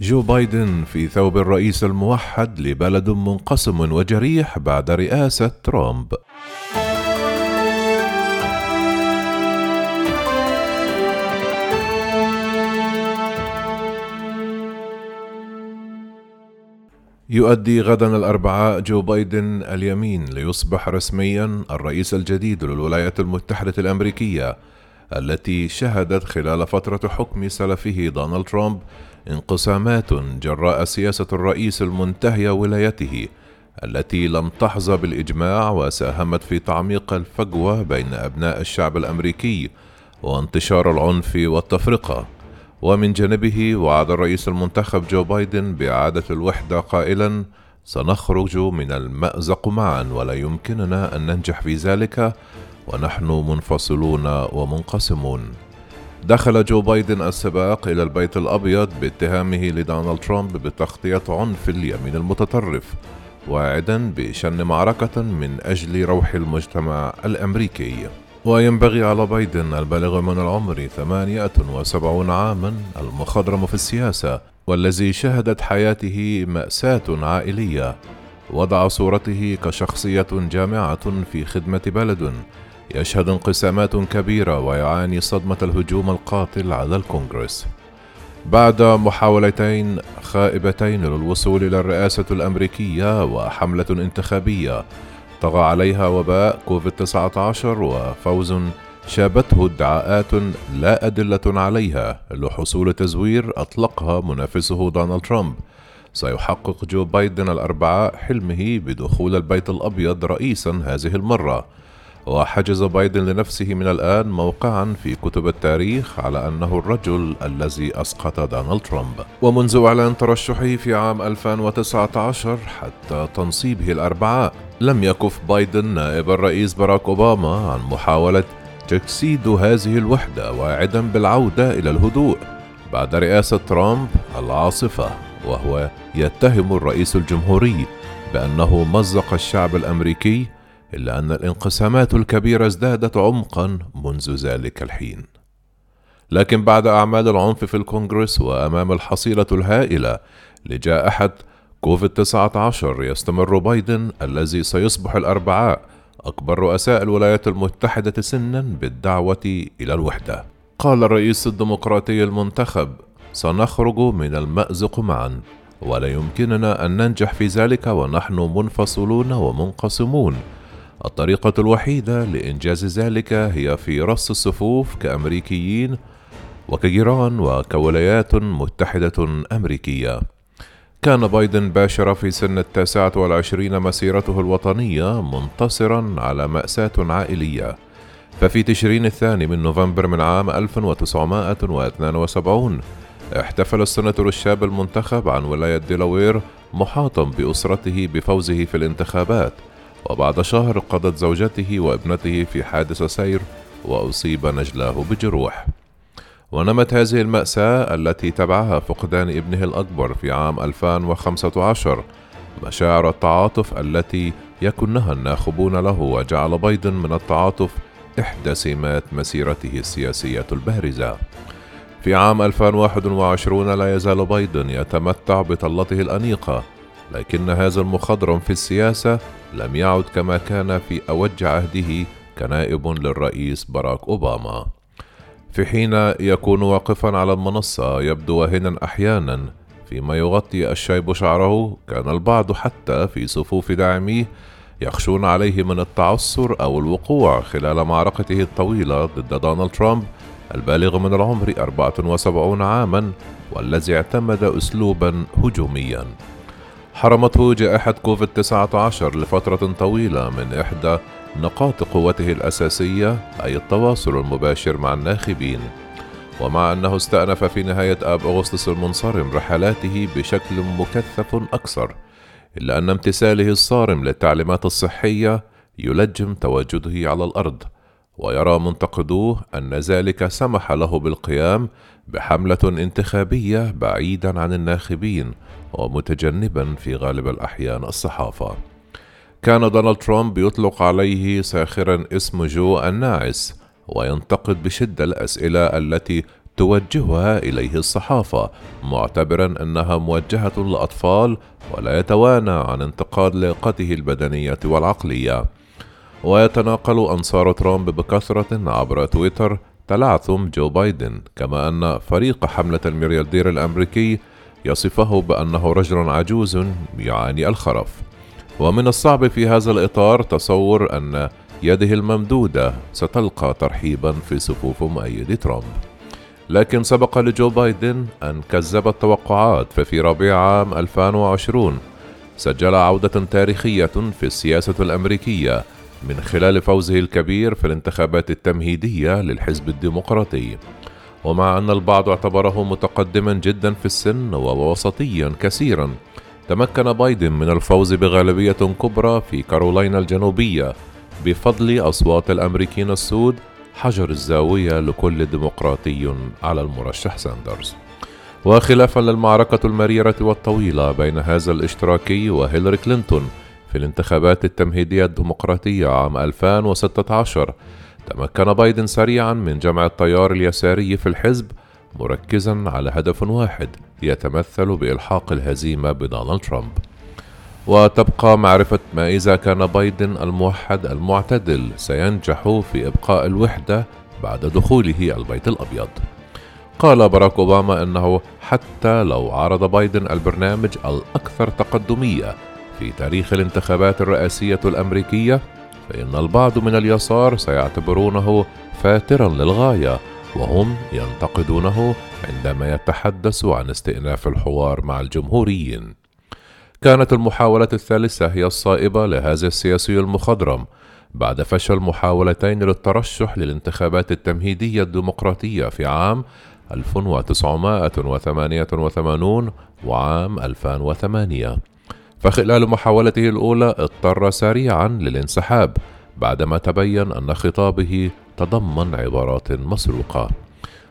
جو بايدن في ثوب الرئيس الموحد لبلد منقسم وجريح بعد رئاسة ترامب. يؤدي غدا الأربعاء جو بايدن اليمين ليصبح رسميا الرئيس الجديد للولايات المتحدة الأمريكية التي شهدت خلال فترة حكم سلفه دونالد ترامب انقسامات جراء سياسة الرئيس المنتهية ولايته التي لم تحظى بالإجماع وساهمت في تعميق الفجوة بين أبناء الشعب الأمريكي وانتشار العنف والتفرقة. ومن جانبه وعد الرئيس المنتخب جو بايدن بإعادة الوحدة قائلا سنخرج من المأزق معا ولا يمكننا أن ننجح في ذلك ونحن منفصلون ومنقسمون. دخل جو بايدن السباق إلى البيت الأبيض باتهامه لدونالد ترامب بتغطية عنف اليمين المتطرف واعدا بشن معركة من أجل روح المجتمع الأمريكي. وينبغي على بايدن البالغ من العمر 78 عاما المخضرم في السياسة والذي شهدت حياته مأساة عائلية. وضع صورته كشخصية جامعة في خدمة بلد. يشهد انقسامات كبيرة ويعاني صدمة الهجوم القاتل على الكونغرس. بعد محاولتين خائبتين للوصول إلى الرئاسة الأمريكية وحملة انتخابية طغى عليها وباء كوفيد 19 وفوز شابته ادعاءات لا أدلة عليها لحصول تزوير أطلقها منافسه دونالد ترامب. سيحقق جو بايدن الأربعاء حلمه بدخول البيت الأبيض رئيسا هذه المرة. وحجز بايدن لنفسه من الآن موقعا في كتب التاريخ على أنه الرجل الذي أسقط دونالد ترامب. ومنذ إعلان ترشحه في عام 2019 حتى تنصيبه الأربعاء لم يكف بايدن نائب الرئيس باراك أوباما عن محاولة تجسيد هذه الوحدة واعدا بالعودة إلى الهدوء بعد رئاسة ترامب العاصفة وهو يتهم الرئيس الجمهوري بأنه مزق الشعب الأمريكي إلا أن الانقسامات الكبيرة ازدادت عمقا منذ ذلك الحين لكن بعد أعمال العنف في الكونغرس وأمام الحصيلة الهائلة لجائحة كوفيد 19 يستمر بايدن الذي سيصبح الأربعاء أكبر رؤساء الولايات المتحدة سنا بالدعوة إلى الوحدة. قال الرئيس الديمقراطي المنتخب: سنخرج من المأزق معا، ولا يمكننا أن ننجح في ذلك ونحن منفصلون ومنقسمون. الطريقة الوحيدة لإنجاز ذلك هي في رص الصفوف كأمريكيين وكجيران وكولايات متحدة أمريكية. كان بايدن باشر في سن التاسعة والعشرين مسيرته الوطنية منتصرا على مأساة عائلية ففي تشرين الثاني من نوفمبر من عام 1972 احتفل السناتور الشاب المنتخب عن ولاية ديلاوير محاطا بأسرته بفوزه في الانتخابات وبعد شهر قضت زوجته وابنته في حادث سير وأصيب نجلاه بجروح ونمت هذه المأساة التي تبعها فقدان ابنه الأكبر في عام 2015 مشاعر التعاطف التي يكنها الناخبون له وجعل بايدن من التعاطف إحدى سمات مسيرته السياسية البارزة. في عام 2021 لا يزال بايدن يتمتع بطلته الأنيقة، لكن هذا المخضرم في السياسة لم يعد كما كان في أوج عهده كنائب للرئيس باراك أوباما. في حين يكون واقفا على المنصة يبدو واهنا أحيانا فيما يغطي الشيب شعره كان البعض حتى في صفوف داعميه يخشون عليه من التعثر أو الوقوع خلال معركته الطويلة ضد دونالد ترامب البالغ من العمر 74 عاما والذي اعتمد أسلوبا هجوميا حرمته جائحة كوفيد 19 لفترة طويلة من إحدى نقاط قوته الأساسية أي التواصل المباشر مع الناخبين. ومع أنه استأنف في نهاية آب أغسطس المنصرم رحلاته بشكل مكثف أكثر إلا أن امتثاله الصارم للتعليمات الصحية يلجم تواجده على الأرض. ويرى منتقدوه أن ذلك سمح له بالقيام بحملة انتخابية بعيدا عن الناخبين ومتجنبا في غالب الأحيان الصحافة. كان دونالد ترامب يطلق عليه ساخرا اسم جو الناعس وينتقد بشدة الأسئلة التي توجهها إليه الصحافة معتبرا أنها موجهة لأطفال ولا يتوانى عن انتقاد لياقته البدنية والعقلية. ويتناقل أنصار ترامب بكثرة عبر تويتر تلعثم جو بايدن كما أن فريق حملة الملياردير الأمريكي يصفه بأنه رجل عجوز يعاني الخرف. ومن الصعب في هذا الإطار تصور أن يده الممدودة ستلقى ترحيبا في صفوف مؤيدي ترامب. لكن سبق لجو بايدن أن كذب التوقعات ففي ربيع عام 2020 سجل عودة تاريخية في السياسة الأمريكية من خلال فوزه الكبير في الانتخابات التمهيدية للحزب الديمقراطي. ومع أن البعض اعتبره متقدما جدا في السن ووسطيا كثيرا تمكن بايدن من الفوز بغالبية كبرى في كارولاينا الجنوبية بفضل أصوات الأمريكيين السود حجر الزاوية لكل ديمقراطي على المرشح ساندرز. وخلافا للمعركة المريرة والطويلة بين هذا الاشتراكي وهيلاري كلينتون في الانتخابات التمهيدية الديمقراطية عام 2016 تمكن بايدن سريعا من جمع التيار اليساري في الحزب مركزا على هدف واحد يتمثل بإلحاق الهزيمة بدونالد ترامب وتبقى معرفة ما إذا كان بايدن الموحد المعتدل سينجح في إبقاء الوحدة بعد دخوله البيت الأبيض. قال باراك أوباما أنه حتى لو عارض بايدن البرنامج الأكثر تقدمية في تاريخ الانتخابات الرئاسية الأمريكية فإن البعض من اليسار سيعتبرونه فاترا للغاية وهم ينتقدونه عندما يتحدث عن استئناف الحوار مع الجمهوريين. كانت المحاولة الثالثة هي الصائبة لهذا السياسي المخضرم بعد فشل محاولتين للترشح للانتخابات التمهيدية الديمقراطية في عام 1988 وعام 2008 فخلال محاولته الأولى اضطر سريعا للانسحاب بعدما تبين أن خطابه تضمن عبارات مسروقة.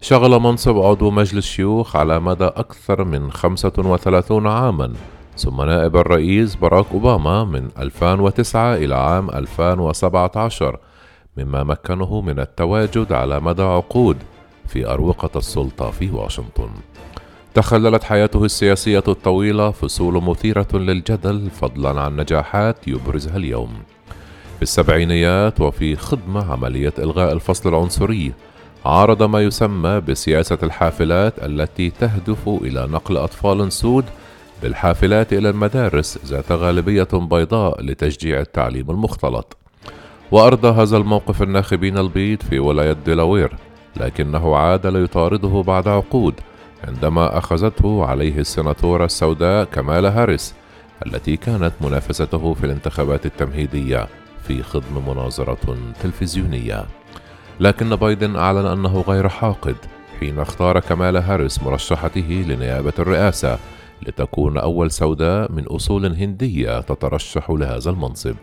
شغل منصب عضو مجلس الشيوخ على مدى أكثر من 35 عاما ثم نائب الرئيس باراك أوباما من 2009 إلى عام 2017 مما مكنه من التواجد على مدى عقود في أروقة السلطة في واشنطن. تخللت حياته السياسية الطويلة فصول مثيرة للجدل فضلا عن نجاحات يبرزها اليوم. في السبعينيات وفي خدمة عملية إلغاء الفصل العنصري عارض ما يسمى بسياسة الحافلات التي تهدف إلى نقل أطفال سود بالحافلات إلى المدارس ذات غالبية بيضاء لتشجيع التعليم المختلط. وأرضى هذا الموقف الناخبين البيض في ولاية ديلاوير لكنه عاد ليطارده بعد عقود عندما أخذته عليه السناتورة السوداء كمالا هاريس التي كانت منافسته في الانتخابات التمهيدية في خضم مناظرة تلفزيونية لكن بايدن أعلن أنه غير حاقد حين اختار كمالا هاريس مرشحته لنيابة الرئاسة لتكون أول سوداء من أصول هندية تترشح لهذا المنصب.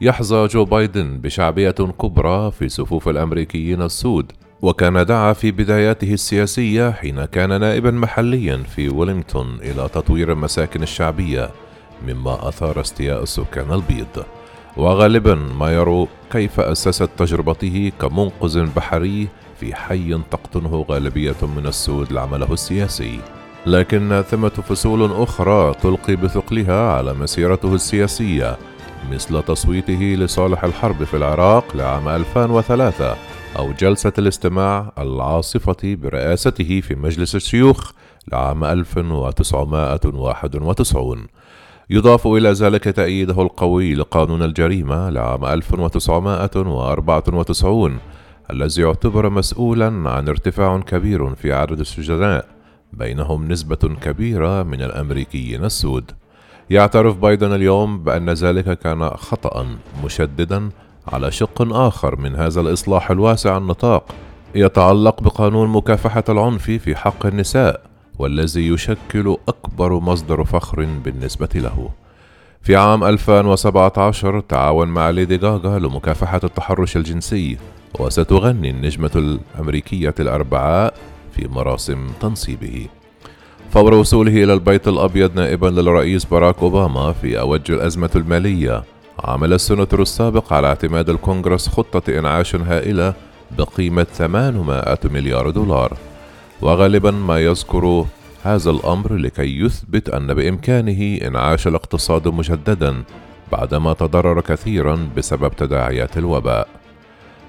يحظى جو بايدن بشعبية كبرى في صفوف الأمريكيين السود، وكان دعا في بداياته السياسية حين كان نائبا محليا في ويلينغتون إلى تطوير المساكن الشعبية، مما أثار استياء السكان البيض. وغالبا ما يروا كيف أسست تجربته كمنقذ بحري في حي تقطنه غالبية من السود لعمله السياسي. لكن ثمة فصول أخرى تلقي بثقلها على مسيرته السياسية مثل تصويته لصالح الحرب في العراق لعام 2003 أو جلسة الاستماع العاصفة برئاسته في مجلس الشيوخ لعام 1991 يضاف إلى ذلك تأييده القوي لقانون الجريمة لعام 1994 الذي يعتبر مسؤولا عن ارتفاع كبير في عدد السجناء بينهم نسبة كبيرة من الأمريكيين السود. يعترف بايدن اليوم بأن ذلك كان خطأ مشددا على شق آخر من هذا الإصلاح الواسع النطاق يتعلق بقانون مكافحة العنف في حق النساء والذي يشكل أكبر مصدر فخر بالنسبة له. في عام 2017 تعاون مع ليدي غاغا لمكافحة التحرش الجنسي وستغني النجمة الأمريكية الأربعاء في مراسم تنصيبه فور وصوله إلى البيت الأبيض نائبا للرئيس باراك أوباما في أوج الأزمة المالية عمل السناتور السابق على اعتماد الكونغرس خطة إنعاش هائلة بقيمة 800 مليار دولار. وغالبا ما يذكر هذا الأمر لكي يثبت أن بإمكانه إنعاش الاقتصاد مجددا بعدما تضرر كثيرا بسبب تداعيات الوباء.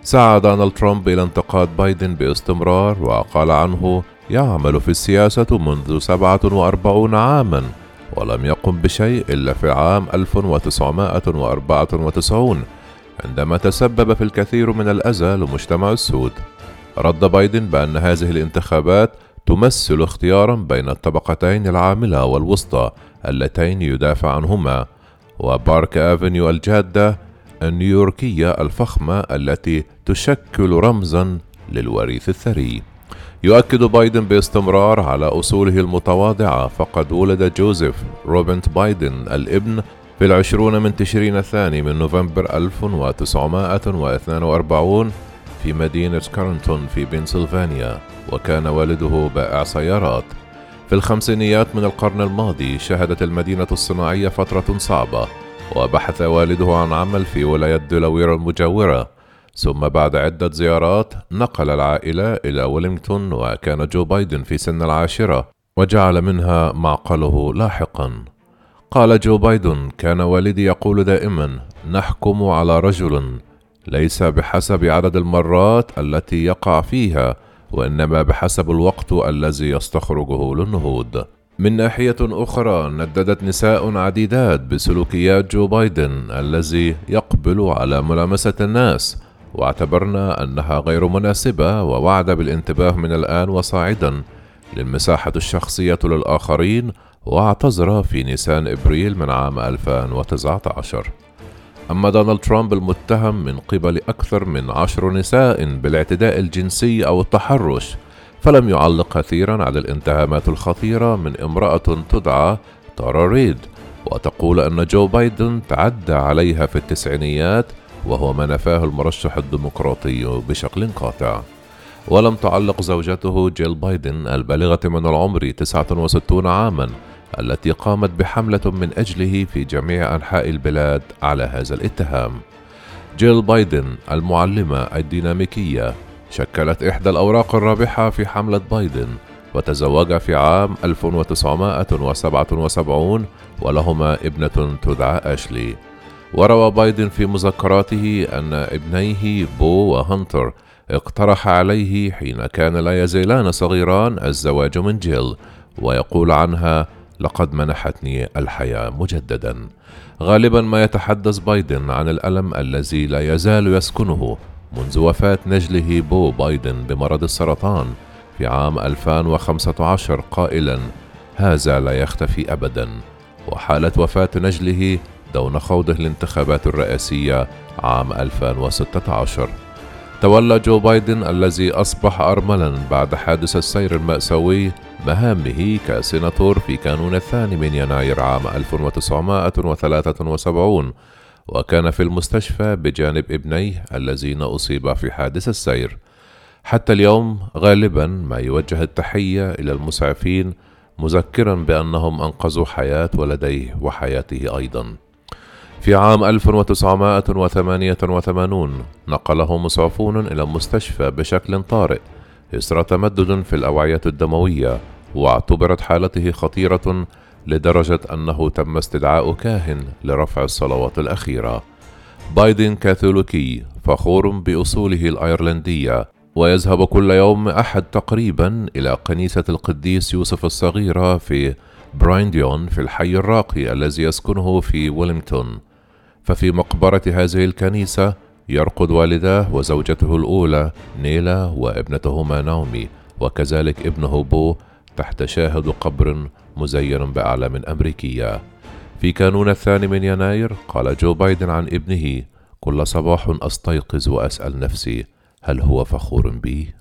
سعى دونالد ترامب إلى انتقاد بايدن باستمرار وقال عنه يعمل في السياسة منذ 47 عاما ولم يقم بشيء إلا في عام 1994 عندما تسبب في الكثير من الأذى لمجتمع السود. رد بايدن بأن هذه الانتخابات تمثل اختيارا بين الطبقتين العاملة والوسطى اللتين يدافع عنهما وبارك أفنيو الجادة النيويوركية الفخمة التي تشكل رمزا للوريث الثري. يؤكد بايدن باستمرار على أصوله المتواضعة فقد ولد جوزيف روبينيت بايدن الابن في العشرون من تشرين الثاني من نوفمبر 1942 في مدينة كارنتون في بنسلفانيا وكان والده بائع سيارات. في الخمسينيات من القرن الماضي شهدت المدينة الصناعية فترة صعبة وبحث والده عن عمل في ولاية دلاوير المجاورة. ثم بعد عدة زيارات نقل العائلة إلى ويلينغتون وكان جو بايدن في سن العاشرة وجعل منها معقله لاحقا. قال جو بايدن كان والدي يقول دائما نحكم على رجل ليس بحسب عدد المرات التي يقع فيها وإنما بحسب الوقت الذي يستخرجه للنهوض. من ناحية أخرى نددت نساء عديدات بسلوكيات جو بايدن الذي يقبل على ملامسة الناس واعتبرنا أنها غير مناسبة ووعد بالانتباه من الآن وصاعدا للمساحة الشخصية للآخرين واعتذر في نيسان إبريل من عام 2019 أما دونالد ترامب المتهم من قبل أكثر من عشر نساء بالاعتداء الجنسي أو التحرش فلم يعلق كثيرا على الاتهامات الخطيرة من امرأة تدعى تارا ريد وتقول أن جو بايدن تعدى عليها في التسعينيات وهو ما نفاه المرشح الديمقراطي بشكل قاطع. ولم تعلق زوجته جيل بايدن البالغة من العمر 69 عاما التي قامت بحملة من أجله في جميع أنحاء البلاد على هذا الاتهام. جيل بايدن المعلمة الديناميكية شكلت إحدى الأوراق الرابحة في حملة بايدن وتزوجا في عام 1977 ولهما ابنة تدعى أشلي. وروى بايدن في مذكراته أن ابنيه بو وهنتر اقترح عليه حين كان لا يزالان صغيران الزواج من جيل ويقول عنها لقد منحتني الحياة مجددا. غالبا ما يتحدث بايدن عن الألم الذي لا يزال يسكنه منذ وفاة نجله بو بايدن بمرض السرطان في عام 2015 قائلا هذا لا يختفي أبدا. وحالة وفاة نجله دون خوضه الانتخابات الرئاسية عام 2016 تولى جو بايدن الذي أصبح أرملا بعد حادث السير المأساوي مهامه كسيناتور في كانون الثاني من يناير عام 1973 وكان في المستشفى بجانب ابنيه الذين أصيبا في حادث السير. حتى اليوم غالبا ما يوجه التحية إلى المسعفين مذكرا بأنهم أنقذوا حياة ولديه وحياته أيضا. في عام 1988 نقله مسعفون إلى المستشفى بشكل طارئ إثر تمدد في الأوعية الدموية واعتبرت حالته خطيرة لدرجة أنه تم استدعاء كاهن لرفع الصلوات الأخيرة. بايدن كاثوليكي فخور بأصوله الأيرلندية ويذهب كل يوم أحد تقريبا إلى كنيسة القديس يوسف الصغيرة في برانديواين في الحي الراقي الذي يسكنه في ويلمينغتون ففي مقبرة هذه الكنيسة يرقد والداه وزوجته الأولى نيليا وابنتهما ناومي وكذلك ابنه بو تحت شاهد قبر مزين بأعلام أمريكية في كانون الثاني من يناير قال جو بايدن عن ابنه كل صباح أستيقظ وأسأل نفسي هل هو فخور بي؟